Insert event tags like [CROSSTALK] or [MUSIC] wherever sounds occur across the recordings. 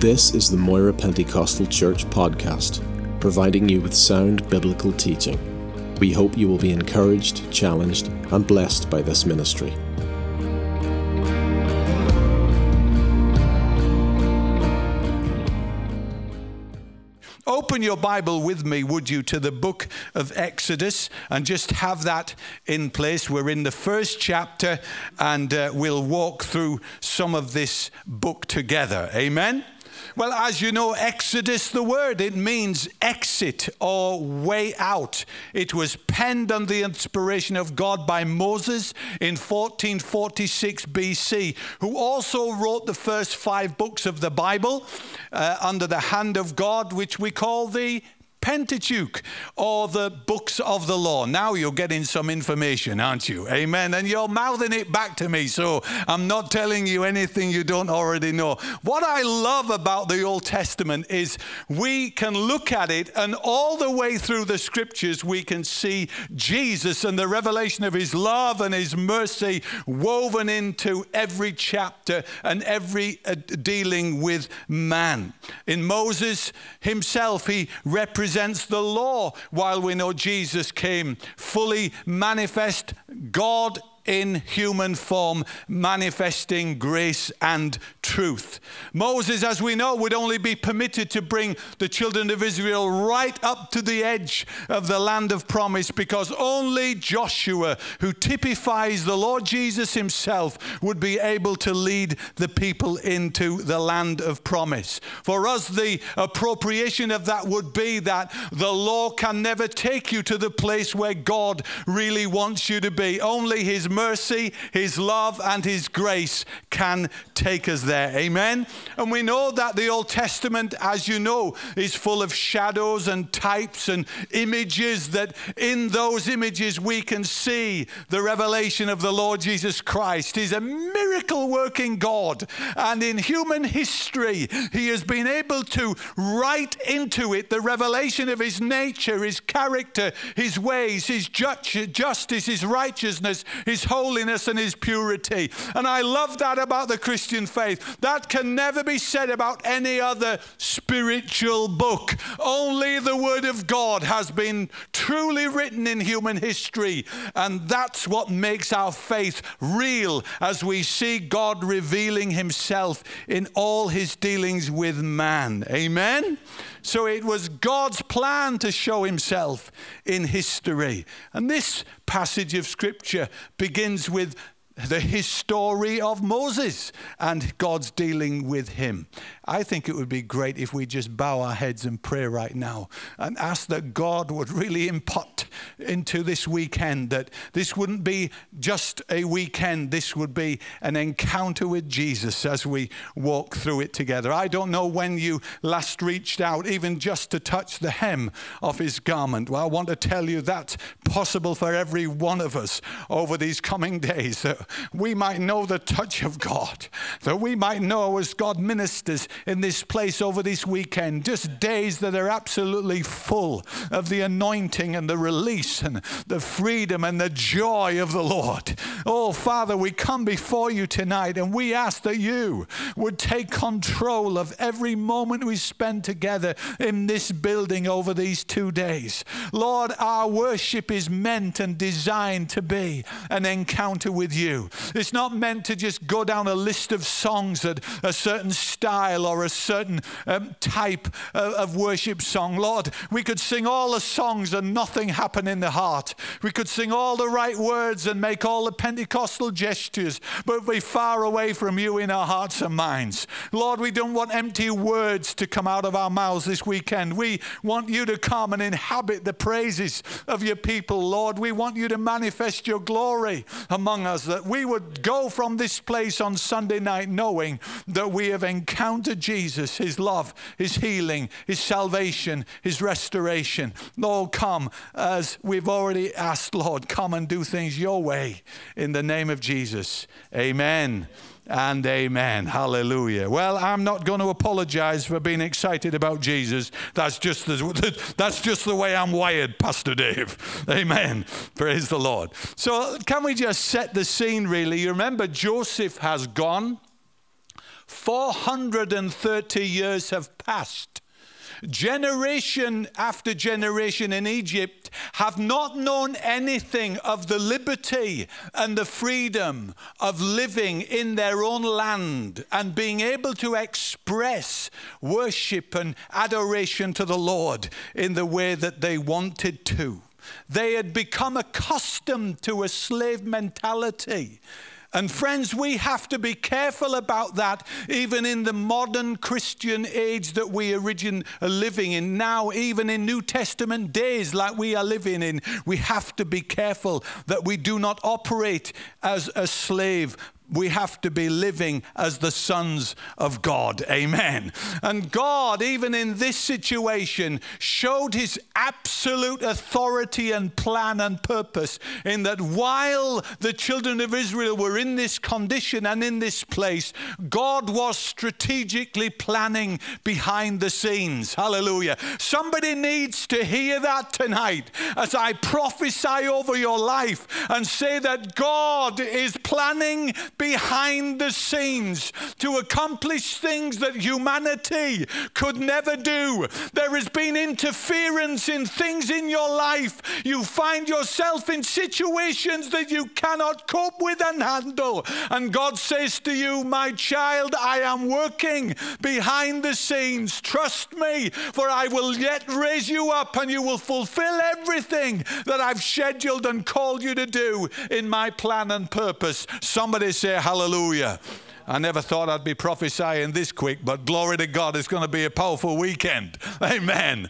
This is the Moira Pentecostal Church podcast, providing you with sound biblical teaching. We hope you will be encouraged, challenged, and blessed by this ministry. Open your Bible with me, would you, to the book of Exodus and just have that in place. We're in the first chapter and uh, we'll walk through some of this book together. Amen. Well, as you know, Exodus, the word, it means exit or way out. It was penned under the inspiration of God by Moses in 1446 BC, who also wrote the first five books of the Bible uh, under the hand of God, which we call the Pentateuch or the books of the law. Now you're getting some information, aren't you? Amen. And you're mouthing it back to me, so I'm not telling you anything you don't already know. What I love about the Old Testament is we can look at it, and all the way through the scriptures, we can see Jesus and the revelation of his love and his mercy woven into every chapter and every uh, dealing with man. In Moses himself, he represents represents the law, while we know Jesus came. Fully manifest God in human form, manifesting grace and truth. Moses, as we know, would only be permitted to bring the children of Israel right up to the edge of the land of promise because only Joshua, who typifies the Lord Jesus himself, would be able to lead the people into the land of promise. For us, the appropriation of that would be that the law can never take you to the place where God really wants you to be. Only his mercy, His love, and His grace can take us there. Amen. And we know that the Old Testament, as you know, is full of shadows and types and images, that in those images we can see the revelation of the Lord Jesus Christ. He's a miracle working God. And in human history, He has been able to write into it the revelation of His nature, His character, His ways, His justice, His righteousness, His holiness and his purity. And I love that about the Christian faith. That can never be said about any other spiritual book. Only the Word of God has been truly written in human history. And that's what makes our faith real as we see God revealing himself in all his dealings with man. Amen? So it was God's plan to show himself in history. And this passage of scripture begins with the history of Moses and God's dealing with him. I think it would be great if we just bow our heads and pray right now and ask that God would really impart into this weekend that this wouldn't be just a weekend, this would be an encounter with Jesus as we walk through it together. I don't know when you last reached out, even just to touch the hem of his garment. Well, I want to tell you that's possible for every one of us over these coming days, that we might know the touch of God, that we might know as God ministers in this place over this weekend. Just days that are absolutely full of the anointing and the release and the freedom and the joy of the Lord. Oh, Father, we come before you tonight and we ask that you would take control of every moment we spend together in this building over these two days. Lord, our worship is meant and designed to be an encounter with you. It's not meant to just go down a list of songs at a certain style or a certain um, type of, of worship song. Lord, we could sing all the songs and nothing happen in the heart. We could sing all the right words and make all the Pentecostal gestures, but be far away from you in our hearts and minds. Lord, we don't want empty words to come out of our mouths this weekend. We want you to come and inhabit the praises of your people, Lord. We want you to manifest your glory among us, that we would go from this place on Sunday night knowing that we have encountered Jesus, His love, His healing, His salvation, His restoration. Lord, come as we've already asked, Lord, come and do things your way in the name of Jesus. Amen and amen. Hallelujah. Well, I'm not going to apologize for being excited about Jesus. That's just the, [LAUGHS] that's just the way I'm wired, Pastor Dave. [LAUGHS] Amen. Praise the Lord. So, can we just set the scene really? You remember Joseph has gone 430 years have passed. Generation after generation in Egypt have not known anything of the liberty and the freedom of living in their own land and being able to express worship and adoration to the Lord in the way that they wanted to. They had become accustomed to a slave mentality. And friends, we have to be careful about that, even in the modern Christian age that we origin, are living in now, even in New Testament days like we are living in. We have to be careful that we do not operate as a slave we have to be living as the sons of God. Amen. And God, even in this situation, showed his absolute authority and plan and purpose in that while the children of Israel were in this condition and in this place, God was strategically planning behind the scenes. Hallelujah. Somebody needs to hear that tonight as I prophesy over your life and say that God is planning behind the scenes to accomplish things that humanity could never do. There has been interference in things in your life. You find yourself in situations that you cannot cope with and handle. And God says to you, My child, I am working behind the scenes. Trust me, for I will yet raise you up and you will fulfill everything that I've scheduled and called you to do in my plan and purpose. Somebody Hallelujah. I never thought I'd be prophesying this quick, but glory to God, it's going to be a powerful weekend. [LAUGHS] Amen.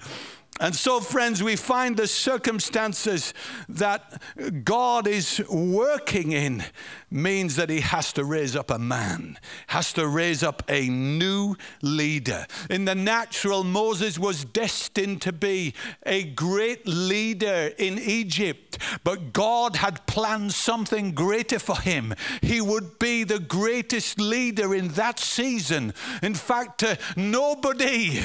And so, friends, we find the circumstances that God is working in means that he has to raise up a man, has to raise up a new leader. In the natural, Moses was destined to be a great leader in Egypt, but God had planned something greater for him. He would be the greatest leader in that season. In fact, uh, nobody [LAUGHS]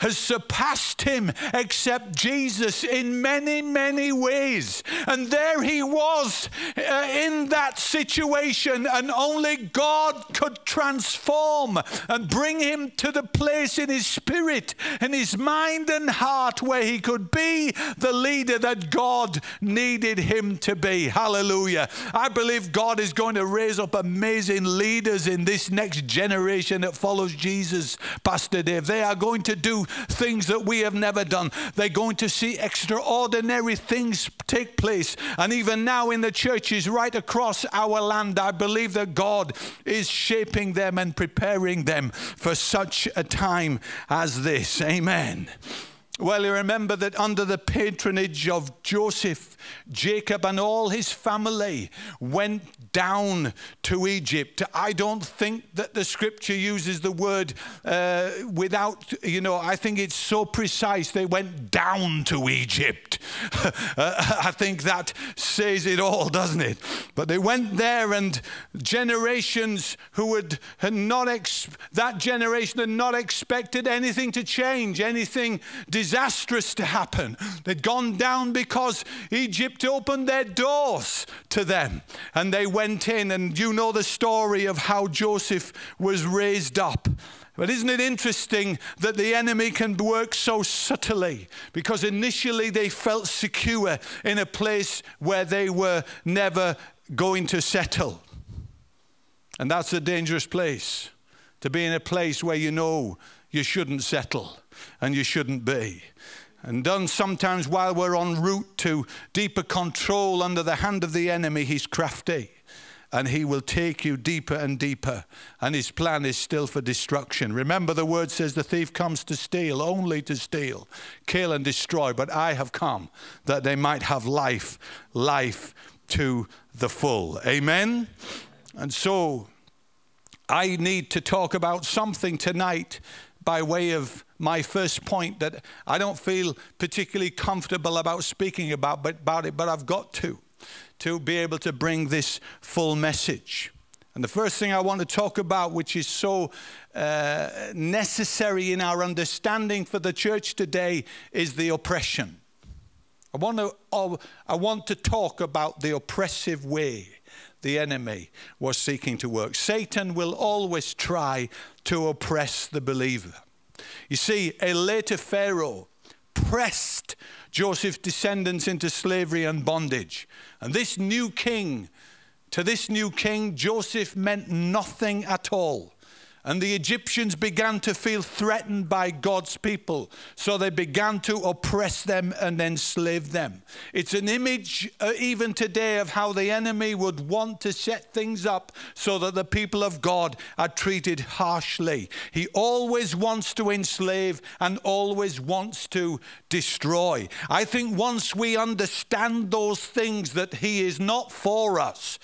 has surpassed him except Jesus in many, many ways. And there he was uh, in that situation, and only God could transform and bring him to the place in his spirit and his mind and heart where he could be the leader that God needed him to be. Hallelujah. I believe God is going to raise up amazing leaders in this next generation that follows Jesus, Pastor Dave. They are going to do things that we have never done. They're going to see extraordinary things take place. And even now in the churches right across our land, I believe that God is shaping them and preparing them for such a time as this. Amen. Well, you remember that under the patronage of Joseph, Jacob and all his family went down to Egypt. I don't think that the scripture uses the word uh, without, you know, I think it's so precise. They went down to Egypt. [LAUGHS] I think that says it all, doesn't it? But they went there, and generations who had, had not, ex- that generation had not expected anything to change, anything disastrous to happen. They'd gone down because Egypt opened their doors to them, and they went in, and you know the story of how Joseph was raised up. But isn't it interesting that the enemy can work so subtly? Because initially they felt secure in a place where they were never going to settle. And that's a dangerous place to be in a place where you know you shouldn't settle and you shouldn't be and done sometimes while we're en route to deeper control under the hand of the enemy. He's crafty and he will take you deeper and deeper. And his plan is still for destruction. Remember, the word says the thief comes to steal, only to steal, kill, and destroy. But I have come that they might have life, life to the full. Amen? And so I need to talk about something tonight by way of my first point that I don't feel particularly comfortable about speaking about, but about it, but I've got to to be able to bring this full message. And the first thing I want to talk about, which is so uh, necessary in our understanding for the church today, is the oppression. I want to, I want to talk about the oppressive way the enemy was seeking to work. Satan will always try to oppress the believer. You see, a later Pharaoh pressed Joseph's descendants into slavery and bondage. And this new king, to this new king, Joseph meant nothing at all. And the Egyptians began to feel threatened by God's people. So they began to oppress them and enslave them. It's an image, uh, even today, of how the enemy would want to set things up so that the people of God are treated harshly. He always wants to enslave and always wants to destroy. I think once we understand those things that He is not for us,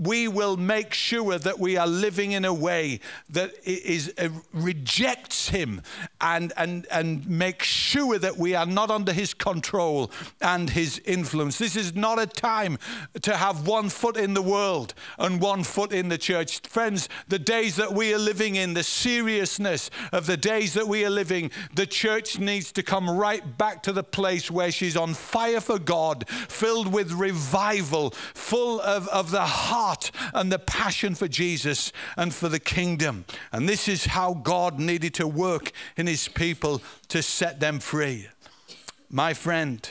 we will make sure that we are living in a way that is, uh, rejects him and, and, and makes sure that we are not under his control and his influence. This is not a time to have one foot in the world and one foot in the church. Friends, the days that we are living in, the seriousness of the days that we are living, the church needs to come right back to the place where she's on fire for God, filled with revival, full of, of the heart and the passion for Jesus and for the kingdom. And this is how God needed to work in his people to set them free. My friend,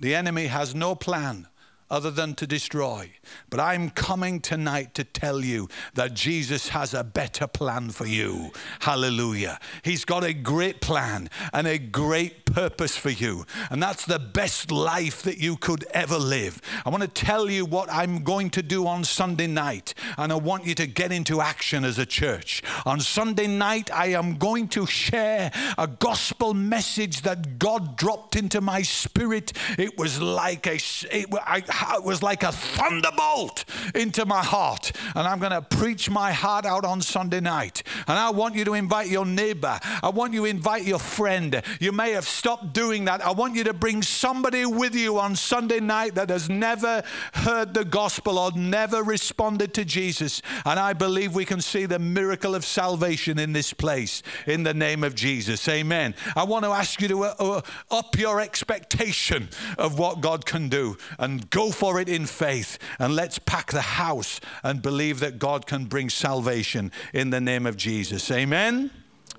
the enemy has no plan other than to destroy. But I'm coming tonight to tell you that Jesus has a better plan for you. Hallelujah. He's got a great plan and a great purpose for you. And that's the best life that you could ever live. I want to tell you what I'm going to do on Sunday night. And I want you to get into action as a church. On Sunday night, I am going to share a gospel message that God dropped into my spirit. It was like a, it, I, it was like a thunderbolt into my heart. And I'm going to preach my heart out on Sunday night. And I want you to invite your neighbor. I want you to invite your friend. You may have stopped doing that. I want you to bring somebody with you on Sunday night that has never heard the gospel or never responded to Jesus. And I believe we can see the miracle of salvation in this place in the name of Jesus. Amen. I want to ask you to uh, uh up your expectation of what God can do and go for it in faith. And let's pack the house and believe that God can bring salvation in the name of Jesus. Amen.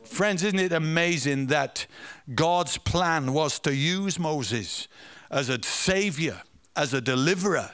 Friends, isn't it amazing that God's plan was to use Moses as a savior, as a deliverer,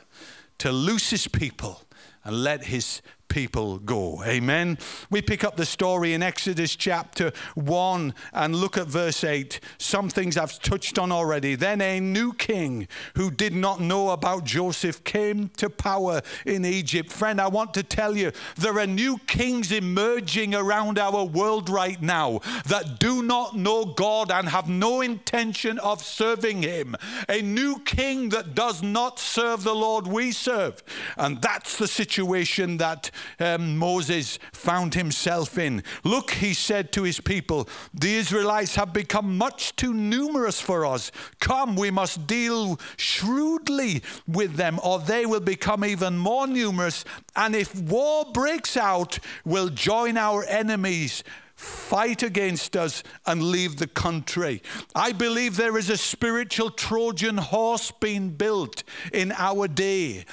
to loose his people and let his people go. Amen. We pick up the story in Exodus chapter 1 and look at verse 8. Some things I've touched on already. Then a new king who did not know about Joseph came to power in Egypt. Friend, I want to tell you there are new kings emerging around our world right now that do not know God and have no intention of serving him. A new king that does not serve the Lord we serve. And that's the situation that um, Moses found himself in. Look, he said to his people, the Israelites have become much too numerous for us. Come, we must deal shrewdly with them, or they will become even more numerous. And if war breaks out, we'll join our enemies fight against us and leave the country. I believe there is a spiritual Trojan horse being built in our day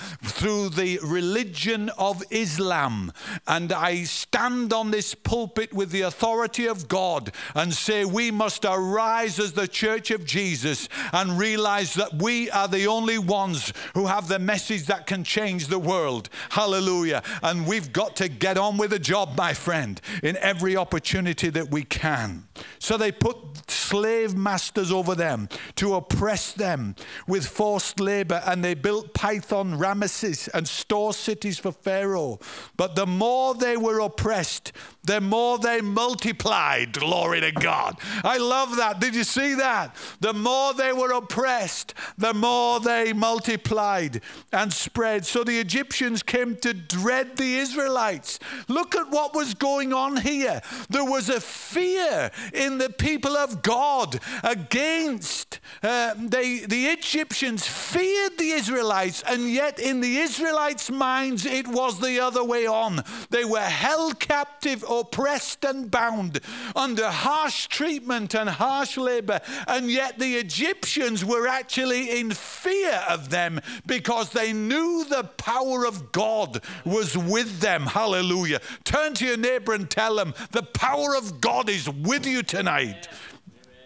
through the religion of Islam. And I stand on this pulpit with the authority of God and say we must arise as the church of Jesus and realize that we are the only ones who have the message that can change the world. Hallelujah. And we've got to get on with the job, my friend, in every opportunity that we can. So they put slave masters over them to oppress them with forced labor, and they built Pithom Ramesses, and store cities for Pharaoh. But the more they were oppressed, the more they multiplied. Glory to God. I love that. Did you see that? The more they were oppressed, the more they multiplied and spread. So the Egyptians came to dread the Israelites. Look at what was going on here. There was a fear in the people of God against uh, they, the Egyptians feared the Israelites, and yet in the Israelites' minds it was the other way on. They were held captive oppressed and bound, under harsh treatment and harsh labor. And yet the Egyptians were actually in fear of them because they knew the power of God was with them. Hallelujah. Turn to your neighbor and tell them, the power of God is with you tonight.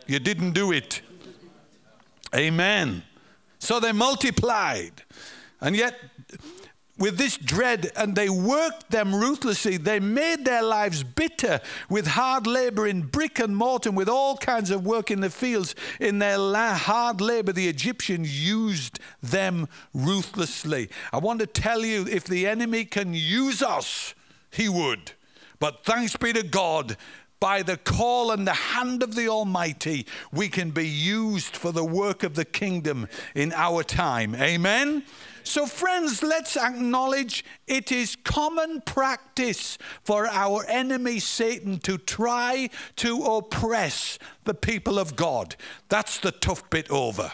You didn't do it. Amen. So they multiplied. And yet, with this dread, and they worked them ruthlessly. They made their lives bitter with hard labor in brick and mortar, and with all kinds of work in the fields. In their hard labor, the Egyptians used them ruthlessly. I want to tell you if the enemy can use us, he would. But thanks be to God, by the call and the hand of the Almighty, we can be used for the work of the kingdom in our time. Amen. So, friends, let's acknowledge it is common practice for our enemy Satan to try to oppress the people of God. That's the tough bit over.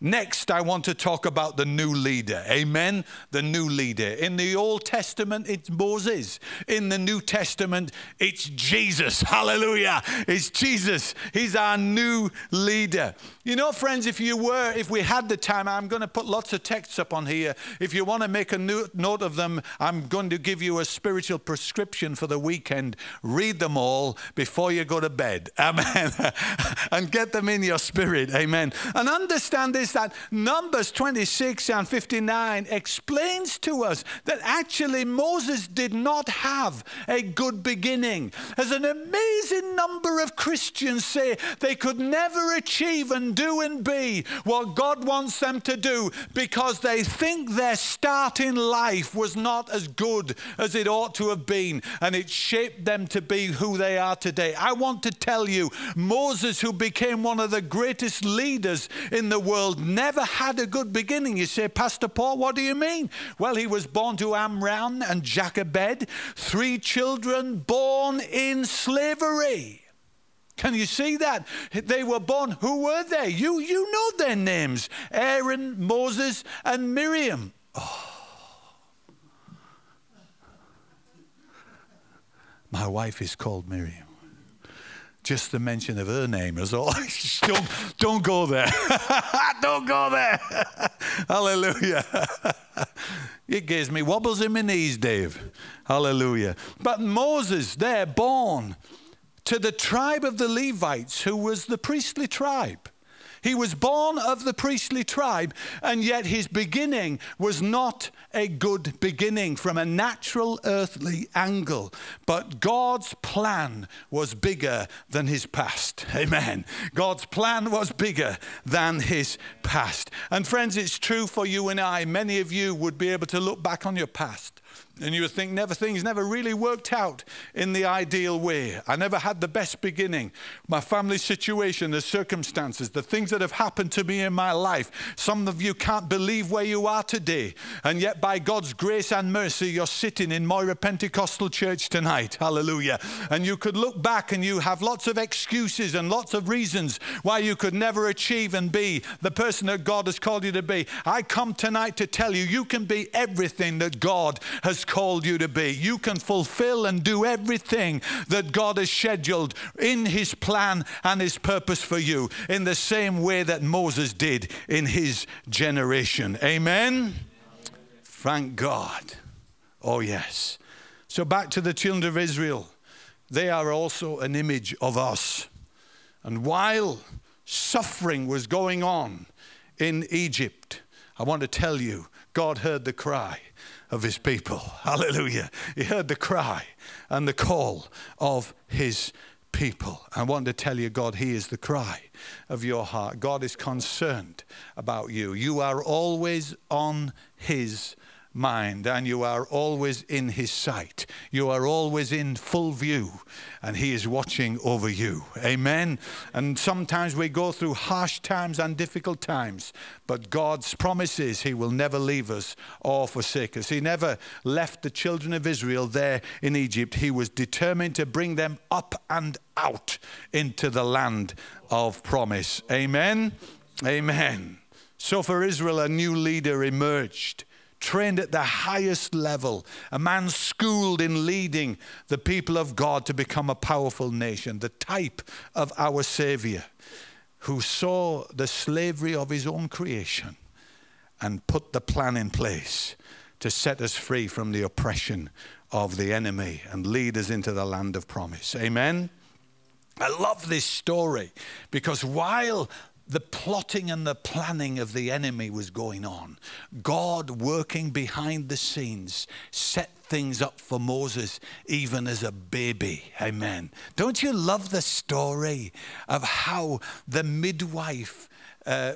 Next, I want to talk about the new leader. Amen. The new leader. In the Old Testament, it's Moses. In the New Testament, it's Jesus. Hallelujah. It's Jesus. He's our new leader. You know, friends, if you were, if we had the time, I'm going to put lots of texts up on here. If you want to make a note of them, I'm going to give you a spiritual prescription for the weekend. Read them all before you go to bed. [LAUGHS] Amen. and get them in your spirit. Amen. And understand this that Numbers 26 and 59 explains to us that actually Moses did not have a good beginning. As an amazing number of Christians say, they could never achieve and do and be what God wants them to do because they think their start in life was not as good as it ought to have been and it shaped them to be who they are today. I want to tell you, Moses, who became one of the greatest leaders in the world, never had a good beginning. You say, Pastor Paul, what do you mean? Well, he was born to Amram and Jochebed, three children born in slavery. Can you see that? They were born. Who were they? You, you know their names Aaron, Moses, and Miriam. Oh. My wife is called Miriam just the mention of her name is all. [LAUGHS] don't, don't go there. [LAUGHS] don't go there. [LAUGHS] Hallelujah. it gives me wobbles in my knees, Dave. Hallelujah. But Moses, they're born to the tribe of the Levites, who was the priestly tribe. He was born of the priestly tribe, and yet his beginning was not a good beginning from a natural earthly angle. But God's plan was bigger than his past. [LAUGHS] Amen. God's plan was bigger than his past. And friends, it's true for you and I. Many of you would be able to look back on your past and you would think never things never really worked out in the ideal way. I never had the best beginning. My family situation, the circumstances, the things that have happened to me in my life. Some of you can't believe where you are today. And yet by God's grace and mercy, you're sitting in Moira Pentecostal Church tonight. Hallelujah. And you could look back and you have lots of excuses and lots of reasons why you could never achieve and be the person that God has called you to be. I come tonight to tell you you can be everything that God has called you to be. You can fulfill and do everything that God has scheduled in His plan and His purpose for you in the same way that Moses did in his generation. Amen? Thank God. Oh, yes. So, back to the children of Israel. They are also an image of us. And while suffering was going on in Egypt, I want to tell you, God heard the cry of his people. Hallelujah. He heard the cry and the call of his people. I want to tell you, God He is the cry of your heart. God is concerned about you. You are always on his mind and you are always in his sight. You are always in full view and he is watching over you. Amen. And sometimes we go through harsh times and difficult times, but God's promises he will never leave us or forsake us. He never left the children of Israel there in Egypt. He was determined to bring them up and out into the land of promise. Amen. Amen. So for Israel, a new leader emerged trained at the highest level, a man schooled in leading the people of God to become a powerful nation, the type of our Savior who saw the slavery of his own creation and put the plan in place to set us free from the oppression of the enemy and lead us into the land of promise. Amen. I love this story because while the plotting and the planning of the enemy was going on. God, working behind the scenes, set things up for Moses even as a baby. Amen. Don't you love the story of how the midwife, uh,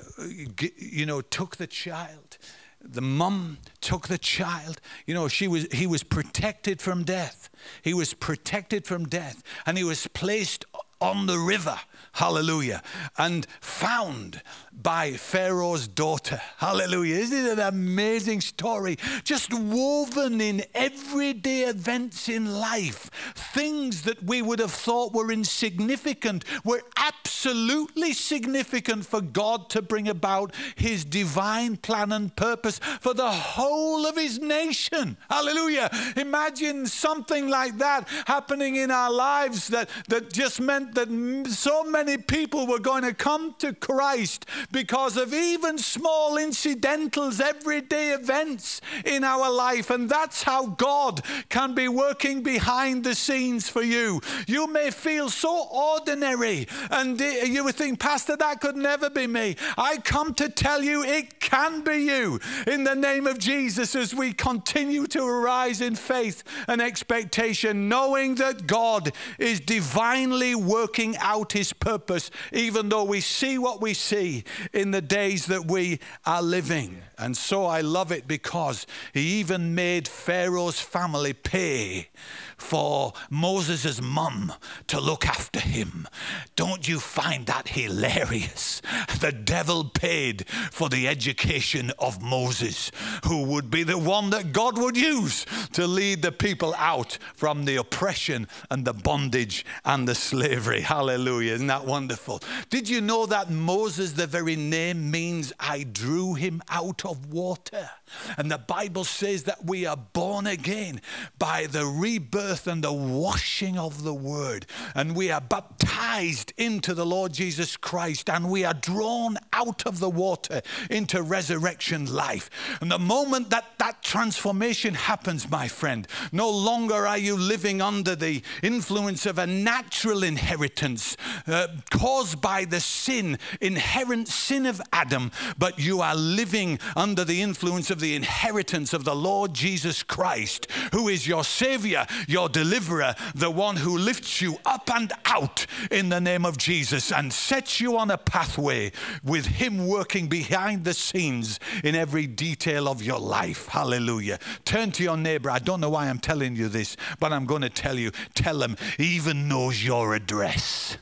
you know, took the child? The mum took the child. You know, she was, he was protected from death. He was protected from death. And he was placed on the river. Hallelujah, and found by Pharaoh's daughter, hallelujah. Isn't it an amazing story? Just woven in everyday events in life, things that we would have thought were insignificant were absolutely significant for God to bring about his divine plan and purpose for the whole of his nation. Hallelujah. Imagine something like that happening in our lives that, that just meant that so many many people were going to come to Christ because of even small incidentals, everyday events in our life. And that's how God can be working behind the scenes for you. You may feel so ordinary, and you would think, Pastor, that could never be me. I come to tell you it can be you in the name of Jesus as we continue to arise in faith and expectation, knowing that God is divinely working out his purpose even though we see what we see in the days that we are living. And so I love it because he even made Pharaoh's family pay for Moses' mum to look after him. Don't you find that hilarious? The devil paid for the education of Moses, who would be the one that God would use to lead the people out from the oppression and the bondage and the slavery. Hallelujah. Isn't that wonderful? Did you know that Moses, the very name, means I drew him out of water? And the Bible says that we are born again by the rebirth and the washing of the word. And we are baptized into the Lord Jesus Christ and we are drawn out of the water into resurrection life. And the moment that that transformation happens, my friend, no longer are you living under the influence of a natural inheritance uh, caused by the sin, inherent sin of Adam, but you are living under the influence of the inheritance of the Lord Jesus Christ, who is your Savior, your deliverer, the one who lifts you up and out in the name of Jesus and sets you on a pathway with Him working behind the scenes in every detail of your life. Hallelujah. Turn to your neighbor. I don't know why I'm telling you this, but I'm going to tell you. Tell him, even knows your address.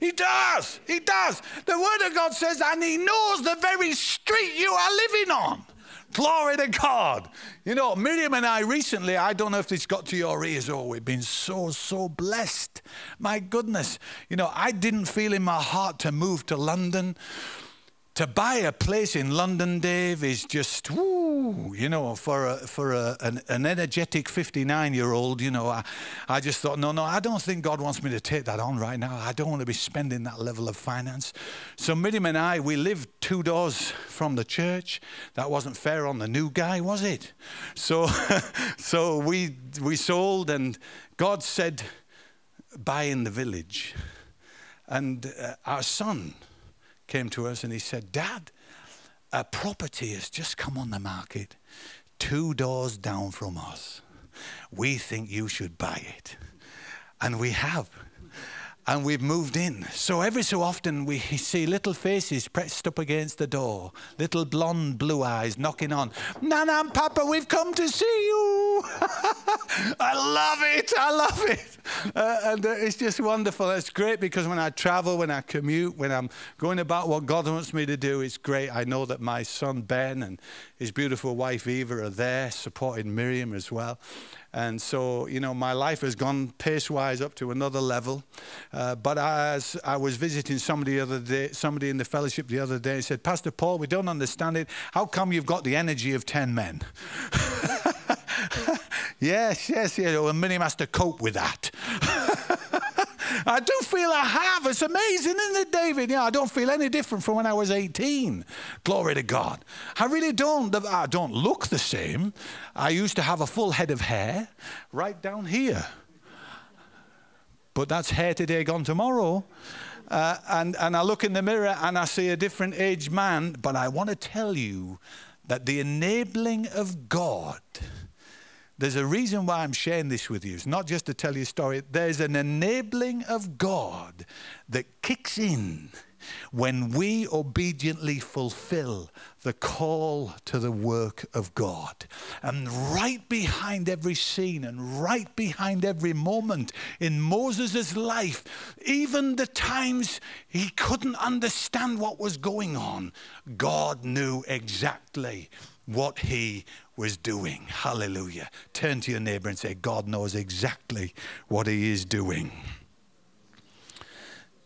He does. He does. The Word of God says, and He knows the very street you are living on. Glory to God. You know, Miriam and I recently, I don't know if this got to your ears, oh, we've been so, so blessed. My goodness. You know, I didn't feel in my heart to move to London to buy a place in London, Dave, is just, woo, you know, for, a, for a, an, an, energetic 59 year old, you know, I, I just thought, no, no, I don't think God wants me to take that on right now. I don't want to be spending that level of finance. So Miriam and I, we lived two doors from the church. That wasn't fair on the new guy, was it? So, [LAUGHS] so we, we sold, and God said, buy in the village. And uh, our son, came to us and he said, Dad, a property has just come on the market two doors down from us. We think you should buy it. And we have. And we've moved in. So every so often we [LAUGHS] see little faces pressed up against the door, little blonde blue eyes knocking on. Nana and Papa, we've come to see you. [LAUGHS] I love it. I love it. Uh, and uh, it's just wonderful. It's great because when I travel, when I commute, when I'm going about what God wants me to do, it's great. I know that my son Ben and his beautiful wife Eva are there supporting Miriam as well. And so, you know, my life has gone pace wise up to another level. Uh, but as I was visiting somebody the other day, somebody in the fellowship the other day, said, Pastor Paul, we don't understand it. How come you've got the energy of 10 men? [LAUGHS] yes, yes, yes. Well, Miriam has to cope with that. [LAUGHS] I do feel I. It's amazing, isn't it, David? Yeah, I don't feel any different from when I was 18. Glory to God. I really don't. I don't look the same. I used to have a full head of hair right down here. But that's hair today, gone tomorrow. Uh, and, and I look in the mirror and I see a different aged man. But I want to tell you that the enabling of God there's a reason why I'm sharing this with you. It's not just to tell you a story. There's an enabling of God that kicks in when we obediently fulfill the call to the work of God. And right behind every scene and right behind every moment in Moses' life, even the times he couldn't understand what was going on, God knew exactly what he was doing. Hallelujah. Turn to your neighbor and say, God knows exactly what He is doing.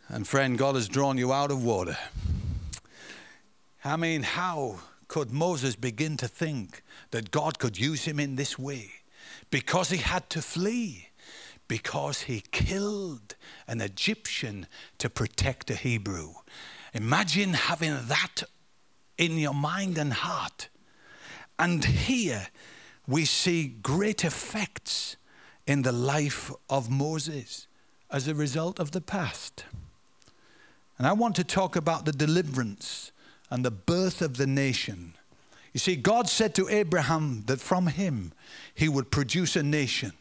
And friend, God has drawn you out of water. I mean, how could Moses begin to think that God could use him in this way? Because he had to flee, because he killed an Egyptian to protect a Hebrew. Imagine having that in your mind and heart. And here we see great effects in the life of Moses as a result of the past. And I want to talk about the deliverance and the birth of the nation. You see, God said to Abraham that from him he would produce a nation.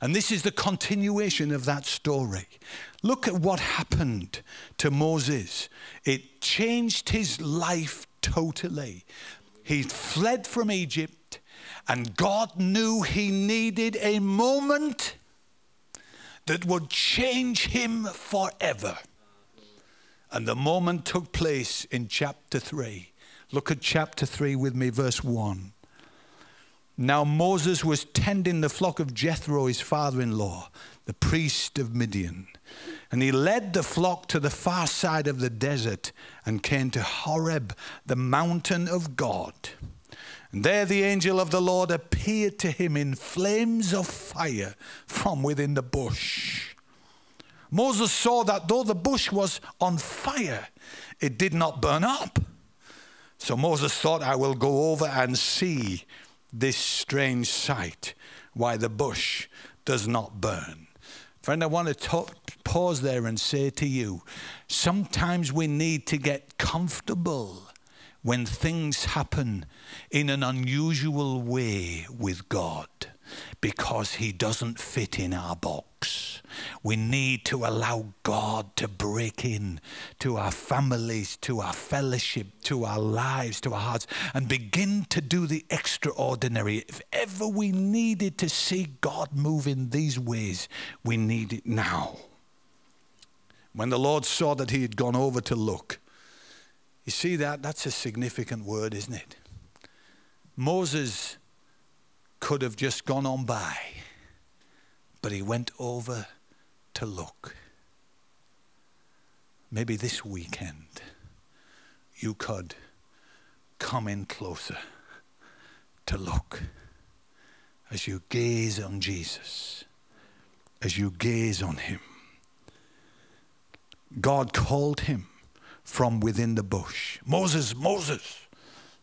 And this is the continuation of that story. Look at what happened to Moses. It changed his life totally. He fled from Egypt, and God knew he needed a moment that would change him forever. And the moment took place in chapter 3. Look at chapter 3 with me, verse 1. Now Moses was tending the flock of Jethro, his father in law, the priest of Midian. And he led the flock to the far side of the desert and came to Horeb, the mountain of God. And there the angel of the Lord appeared to him in flames of fire from within the bush. Moses saw that though the bush was on fire, it did not burn up. So Moses thought, I will go over and see this strange sight, why the bush does not burn. Friend, I want to pause there and say to you sometimes we need to get comfortable when things happen in an unusual way with God because He doesn't fit in our box. We need to allow God to break in to our families, to our fellowship, to our lives, to our hearts, and begin to do the extraordinary. If ever we needed to see God move in these ways, we need it now. When the Lord saw that he had gone over to look, you see that? That's a significant word, isn't it? Moses could have just gone on by, but he went over to look. Maybe this weekend you could come in closer to look as you gaze on Jesus, as you gaze on him. God called him from within the bush Moses, Moses.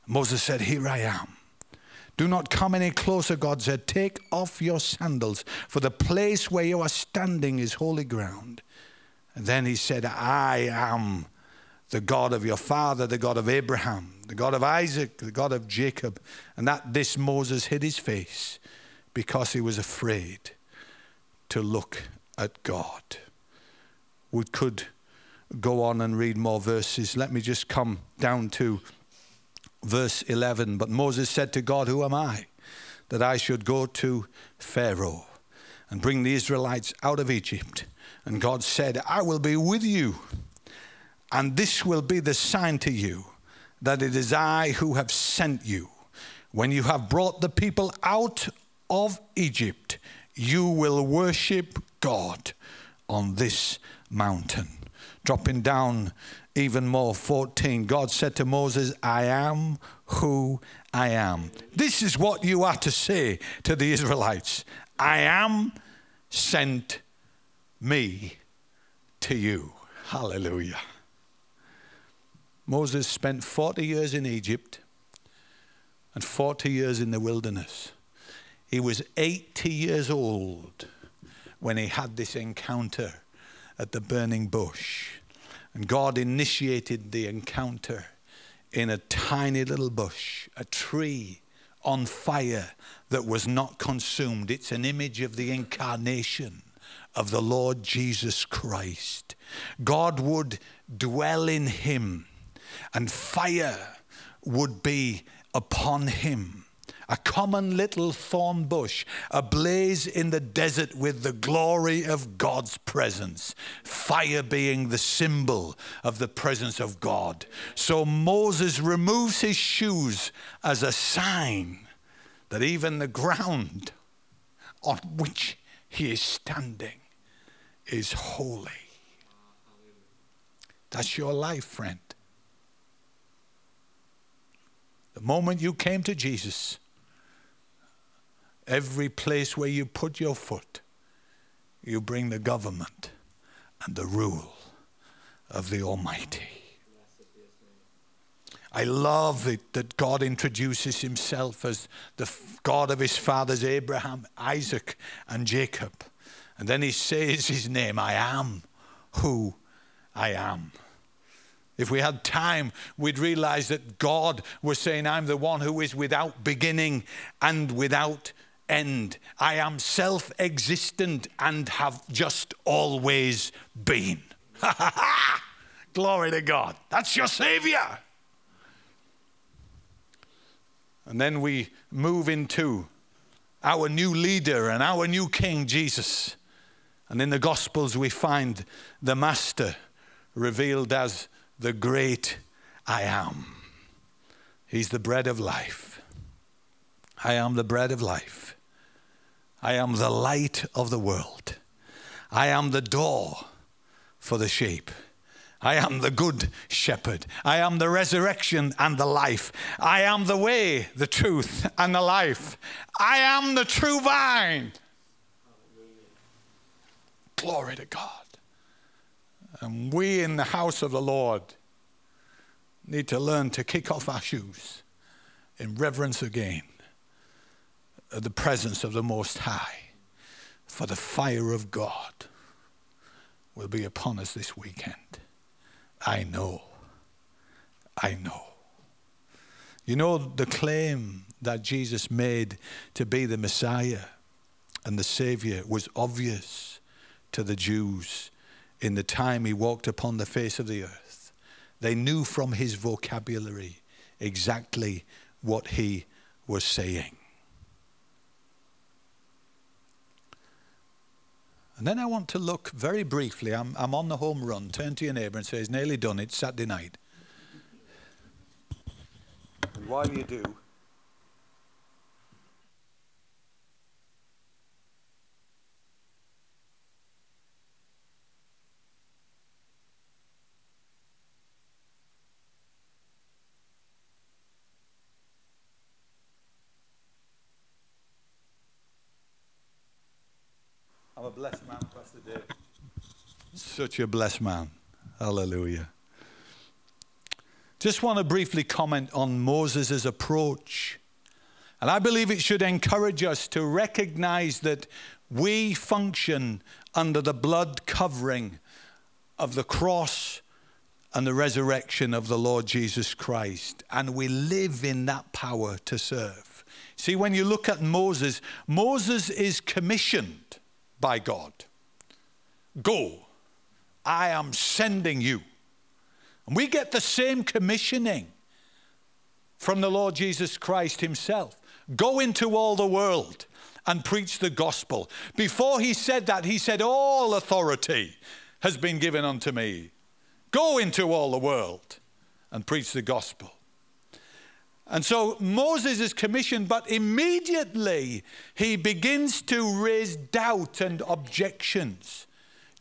Moses said, Here I am. Do not come any closer, God said. Take off your sandals, for the place where you are standing is holy ground. And then he said, I am the God of your father, the God of Abraham, the God of Isaac, the God of Jacob. And at this Moses hid his face because he was afraid to look at God. We could go on and read more verses. Let me just come down to verse 11. But Moses said to God, Who am I? that I should go to Pharaoh and bring the Israelites out of Egypt. And God said, I will be with you, and this will be the sign to you that it is I who have sent you. When you have brought the people out of Egypt, you will worship God on this mountain. Dropping down even more, 14, God said to Moses, I am who I am. This is what you are to say to the Israelites I am sent me to you. Hallelujah. Moses spent 40 years in Egypt and 40 years in the wilderness. He was 80 years old when he had this encounter at the burning bush. And God initiated the encounter in a tiny little bush, a tree on fire that was not consumed. It's an image of the incarnation of the Lord Jesus Christ. God would dwell in him, and fire would be upon him a common little thorn bush, ablaze in the desert with the glory of God's presence, fire being the symbol of the presence of God. So Moses removes his shoes as a sign that even the ground on which he is standing is holy. That's your life, friend. The moment you came to Jesus, Every place where you put your foot, you bring the government and the rule of the Almighty. I love it that God introduces himself as the God of his fathers Abraham, Isaac, and Jacob. And then he says his name I am who I am. If we had time, we'd realize that God was saying, I'm the one who is without beginning and without end. I am self existent and have just always been. [LAUGHS] Glory to God. That's your Savior. And then we move into our new leader and our new King, Jesus. And in the Gospels, we find the Master revealed as the great I am. He's the bread of life. I am the bread of life. I am the light of the world. I am the door for the sheep. I am the good shepherd. I am the resurrection and the life. I am the way, the truth, and the life. I am the true vine. Glory to God. And we in the house of the Lord need to learn to kick off our shoes in reverence again Uh, the presence of the Most High, for the fire of God will be upon us this weekend. I know. I know. You know, the claim that Jesus made to be the Messiah and the Savior was obvious to the Jews in the time he walked upon the face of the earth. They knew from his vocabulary exactly what he was saying. And then I want to look very briefly. I'm, I'm on the home run. Turn to your neighbour and say, It's nearly done. It's Saturday night. And while you do, I'm a blessed man, Pastor Dave. Such a blessed man. Hallelujah. Just want to briefly comment on Moses' approach. And I believe it should encourage us to recognize that we function under the blood covering of the cross and the resurrection of the Lord Jesus Christ. And we live in that power to serve. See, when you look at Moses, Moses is commissioned by God. Go, I am sending you. And we get the same commissioning from the Lord Jesus Christ Himself. Go into all the world and preach the gospel. Before he said that, he said, All authority has been given unto me. Go into all the world and preach the gospel. And so Moses is commissioned, but immediately he begins to raise doubt and objections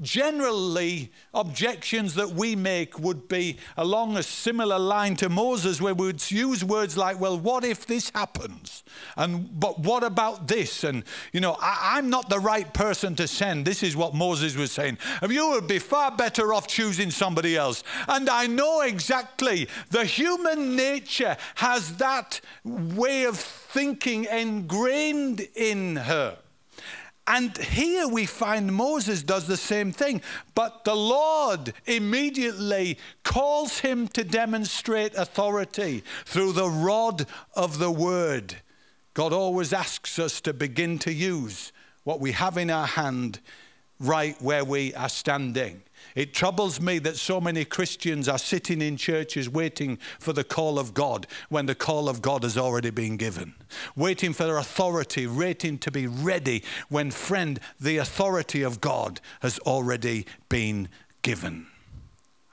generally objections that we make would be along a similar line to Moses, where we would use words like, well, what if this happens? And but what about this? And you know, I, am not the right person to send. This is what Moses was saying. You would be far better off choosing somebody else. And I know exactly the human nature has that way of thinking ingrained in her. And here we find Moses does the same thing, but the Lord immediately calls him to demonstrate authority through the rod of the word. God always asks us to begin to use what we have in our hand right where we are standing. It troubles me that so many Christians are sitting in churches waiting for the call of God when the call of God has already been given. Waiting for their authority, waiting to be ready when, friend, the authority of God has already been given.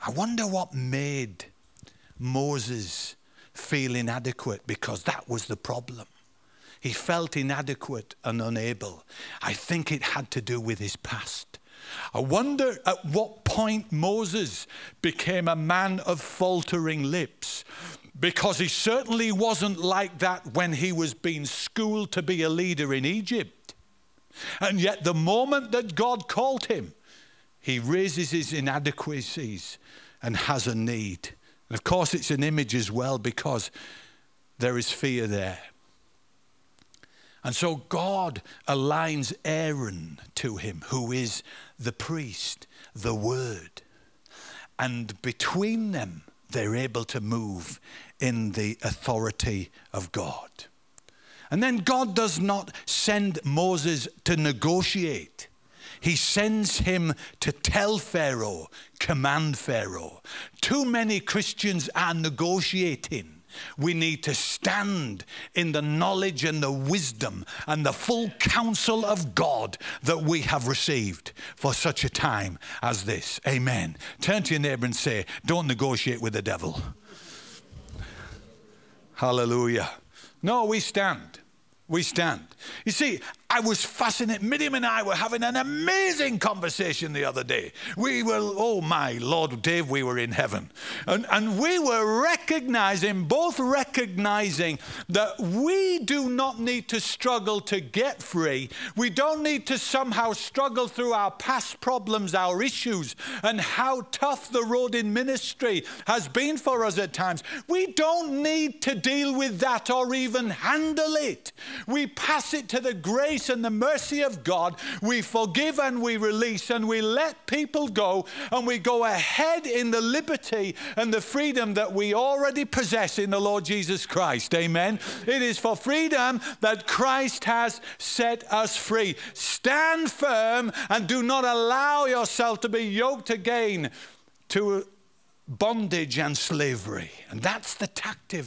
I wonder what made Moses feel inadequate because that was the problem. He felt inadequate and unable. I think it had to do with his past. I wonder at what point Moses became a man of faltering lips. Because he certainly wasn't like that when he was being schooled to be a leader in Egypt. And yet, the moment that God called him, he raises his inadequacies and has a need. And of course, it's an image as well because there is fear there. And so God aligns Aaron to him, who is the priest, the word. And between them, they're able to move in the authority of God. And then God does not send Moses to negotiate. He sends him to tell Pharaoh, command Pharaoh. Too many Christians are negotiating we need to stand in the knowledge and the wisdom and the full counsel of God that we have received for such a time as this. Amen. Turn to your neighbor and say, Don't negotiate with the devil. Hallelujah. No, we stand. We stand. You see, I was fascinated. Miriam and I were having an amazing conversation the other day. We were, oh my Lord, Dave, we were in heaven. And, and we were recognizing, both recognizing that we do not need to struggle to get free. We don't need to somehow struggle through our past problems, our issues, and how tough the road in ministry has been for us at times. We don't need to deal with that or even handle it. We pass it to the grace grace and the mercy of God, we forgive and we release and we let people go and we go ahead in the liberty and the freedom that we already possess in the Lord Jesus Christ. Amen. It is for freedom that Christ has set us free. Stand firm and do not allow yourself to be yoked again to bondage and slavery. And that's the tactic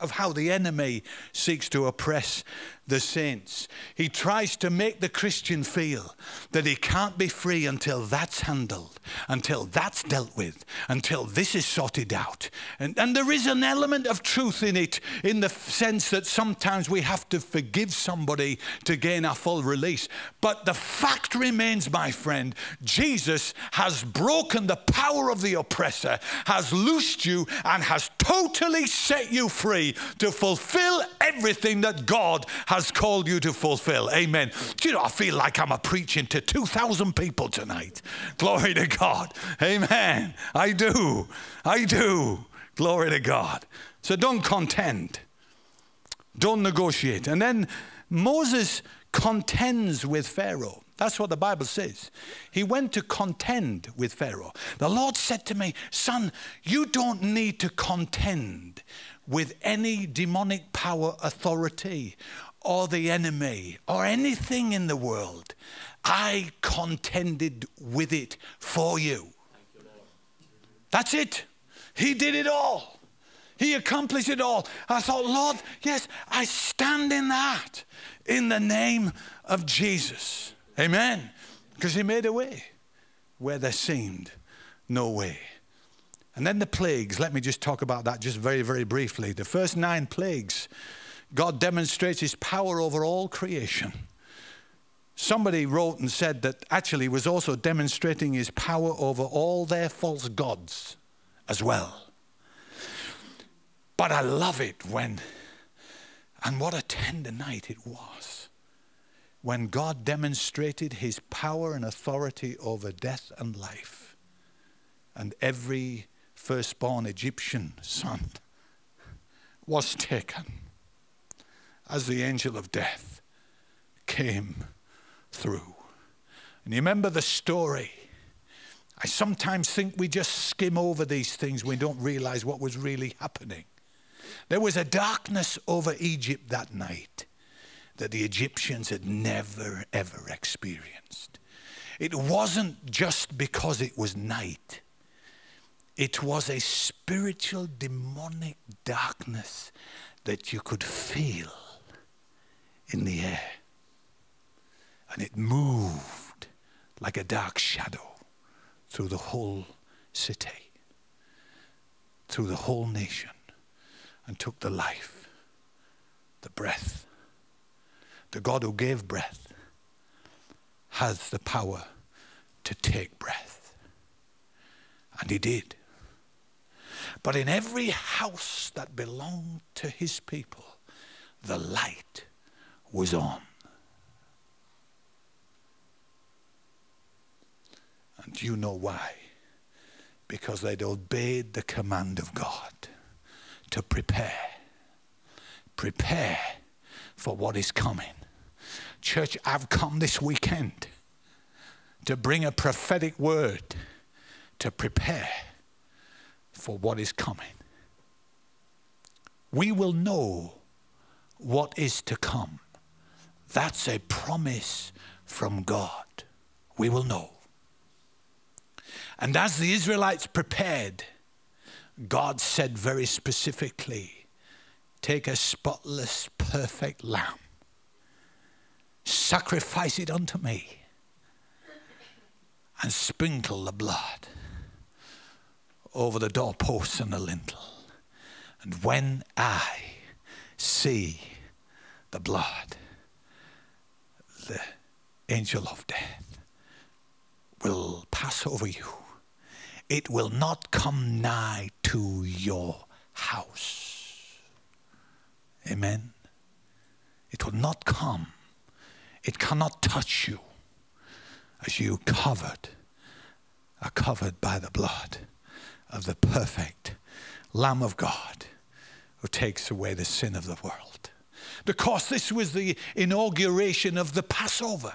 of how the enemy seeks to oppress the saints. He tries to make the Christian feel that he can't be free until that's handled, until that's dealt with, until this is sorted out. And, and there is an element of truth in it, in the sense that sometimes we have to forgive somebody to gain our full release. But the fact remains, my friend, Jesus has broken the power of the oppressor, has loosed you, and has totally set you free to fulfill everything that God has has called you to fulfill. Amen. Do you know, I feel like I'm a preaching to 2,000 people tonight. Glory to God. Amen. I do. I do. Glory to God. So don't contend, don't negotiate. And then Moses contends with Pharaoh. That's what the Bible says. He went to contend with Pharaoh. The Lord said to me, Son, you don't need to contend with any demonic power, authority, or the enemy or anything in the world. I contended with it for you. That's it. He did it all. He accomplished it all. I thought, Lord, yes, I stand in that in the name of Jesus. Amen. Because He made a way where there seemed no way. And then the plagues, let me just talk about that just very, very briefly. The first nine plagues, God demonstrates His power over all creation. Somebody wrote and said that actually was also demonstrating his power over all their false gods as well. But I love it when, and what a tender night it was, when God demonstrated his power and authority over death and life. And every firstborn Egyptian son was taken as the angel of death came through. And you remember the story. I sometimes think we just skim over these things. We don't realize what was really happening. There was a darkness over Egypt that night that the Egyptians had never, ever experienced. It wasn't just because it was night, it was a spiritual, demonic darkness that you could feel in the air and it moved like a dark shadow through the whole city, through the whole nation, and took the life, the breath. The God who gave breath has the power to take breath. And he did. But in every house that belonged to his people, the light was on. And you know why? Because they'd obeyed the command of God to prepare. Prepare for what is coming. Church, I've come this weekend to bring a prophetic word to prepare for what is coming. We will know what is to come. That's a promise from God. We will know. And as the Israelites prepared, God said very specifically, Take a spotless, perfect lamb, sacrifice it unto me, and sprinkle the blood over the doorposts and the lintel. And when I see the blood, the angel of death will pass over you it will not come nigh to your house. Amen. It will not come. It cannot touch you as you covered are covered by the blood of the perfect Lamb of God who takes away the sin of the world. Because this was the inauguration of the Passover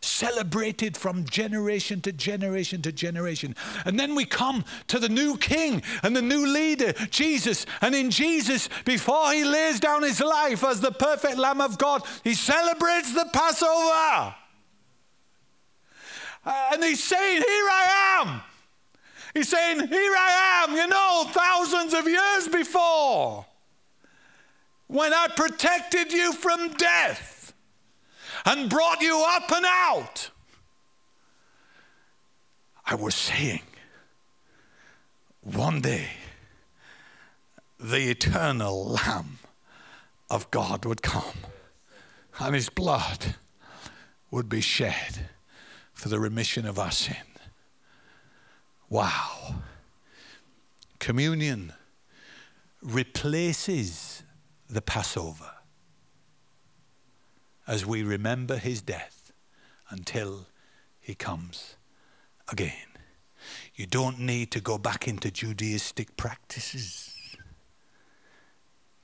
celebrated from generation to generation to generation. And then we come to the new king and the new leader, Jesus. And in Jesus, before he lays down his life as the perfect Lamb of God, he celebrates the Passover. Uh, and he's saying, Here I am. He's saying, Here I am, you know, thousands of years before, when I protected you from death and brought you up and out. I was saying, one day, the eternal Lamb of God would come and his blood would be shed for the remission of our sin. Wow. Communion replaces the Passover as we remember his death until he comes again. You don't need to go back into Judaistic practices.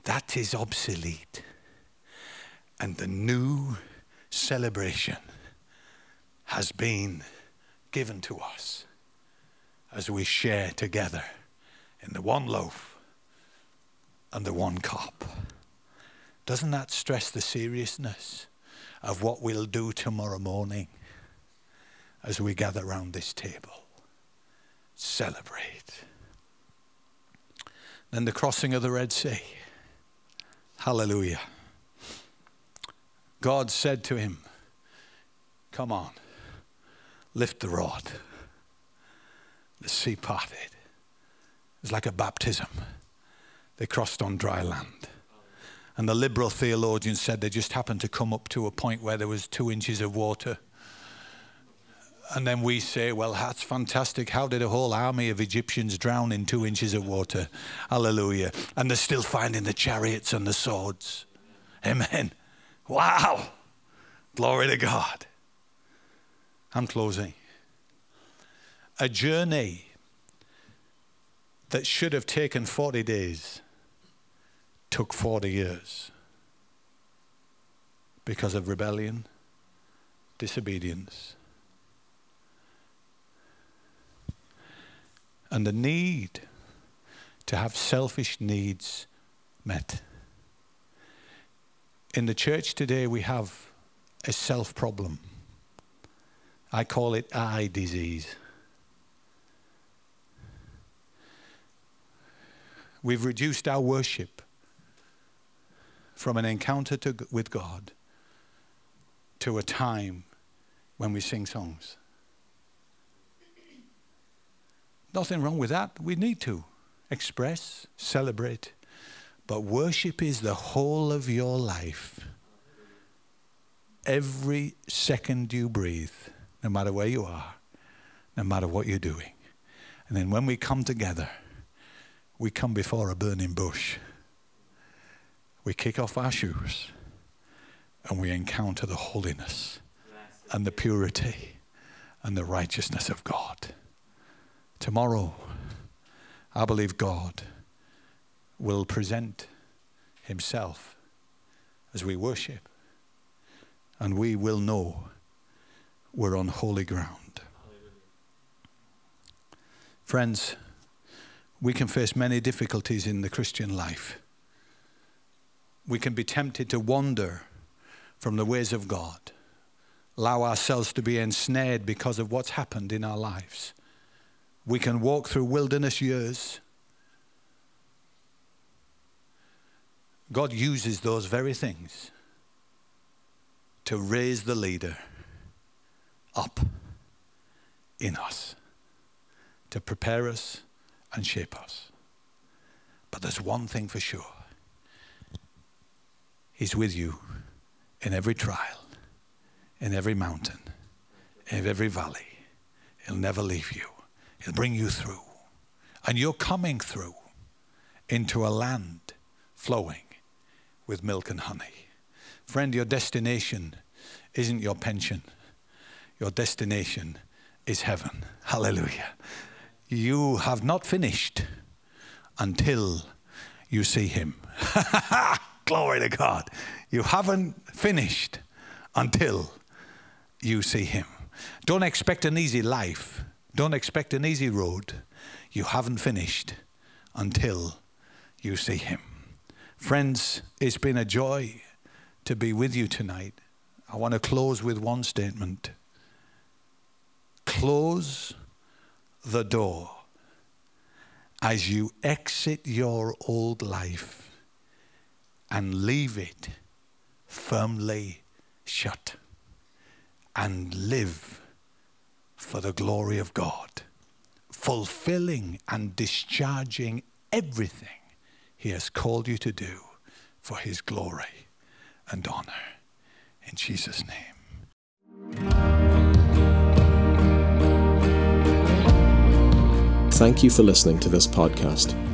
That is obsolete. And the new celebration has been given to us as we share together in the one loaf and the one cup. Doesn't that stress the seriousness of what we'll do tomorrow morning as we gather around this table. Celebrate. Then the crossing of the Red Sea. Hallelujah. God said to him, Come on, lift the rod. The sea parted. It was like a baptism. They crossed on dry land. And the liberal theologians said they just happened to come up to a point where there was two inches of water. And then we say, well, that's fantastic. How did a whole army of Egyptians drown in two inches of water? Hallelujah. And they're still finding the chariots and the swords. Amen. Wow. Glory to God. I'm closing. A journey that should have taken 40 days took 40 years because of rebellion, disobedience, and the need to have selfish needs met. In the church today, we have a self problem. I call it eye disease. We've reduced our worship from an encounter to, with God to a time when we sing songs. Nothing wrong with that. We need to express, celebrate. But worship is the whole of your life. Every second you breathe, no matter where you are, no matter what you're doing. And then when we come together, we come before a burning bush we kick off our shoes and we encounter the holiness and the purity and the righteousness of God. Tomorrow, I believe God will present Himself as we worship, and we will know we're on holy ground. Friends, we can face many difficulties in the Christian life we can be tempted to wander from the ways of God, allow ourselves to be ensnared because of what's happened in our lives. We can walk through wilderness years. God uses those very things to raise the leader up in us, to prepare us and shape us. But there's one thing for sure He's with you in every trial, in every mountain, in every valley. He'll never leave you. He'll bring you through. And you're coming through into a land flowing with milk and honey. Friend, your destination isn't your pension. Your destination is heaven. Hallelujah. You have not finished until you see him. [LAUGHS] Glory to God. You haven't finished until you see Him. Don't expect an easy life. Don't expect an easy road. You haven't finished until you see Him. Friends, it's been a joy to be with you tonight. I want to close with one statement. Close the door as you exit your old life and leave it firmly shut and live for the glory of God, fulfilling and discharging everything He has called you to do for His glory and honor. In Jesus' name. Thank you for listening to this podcast.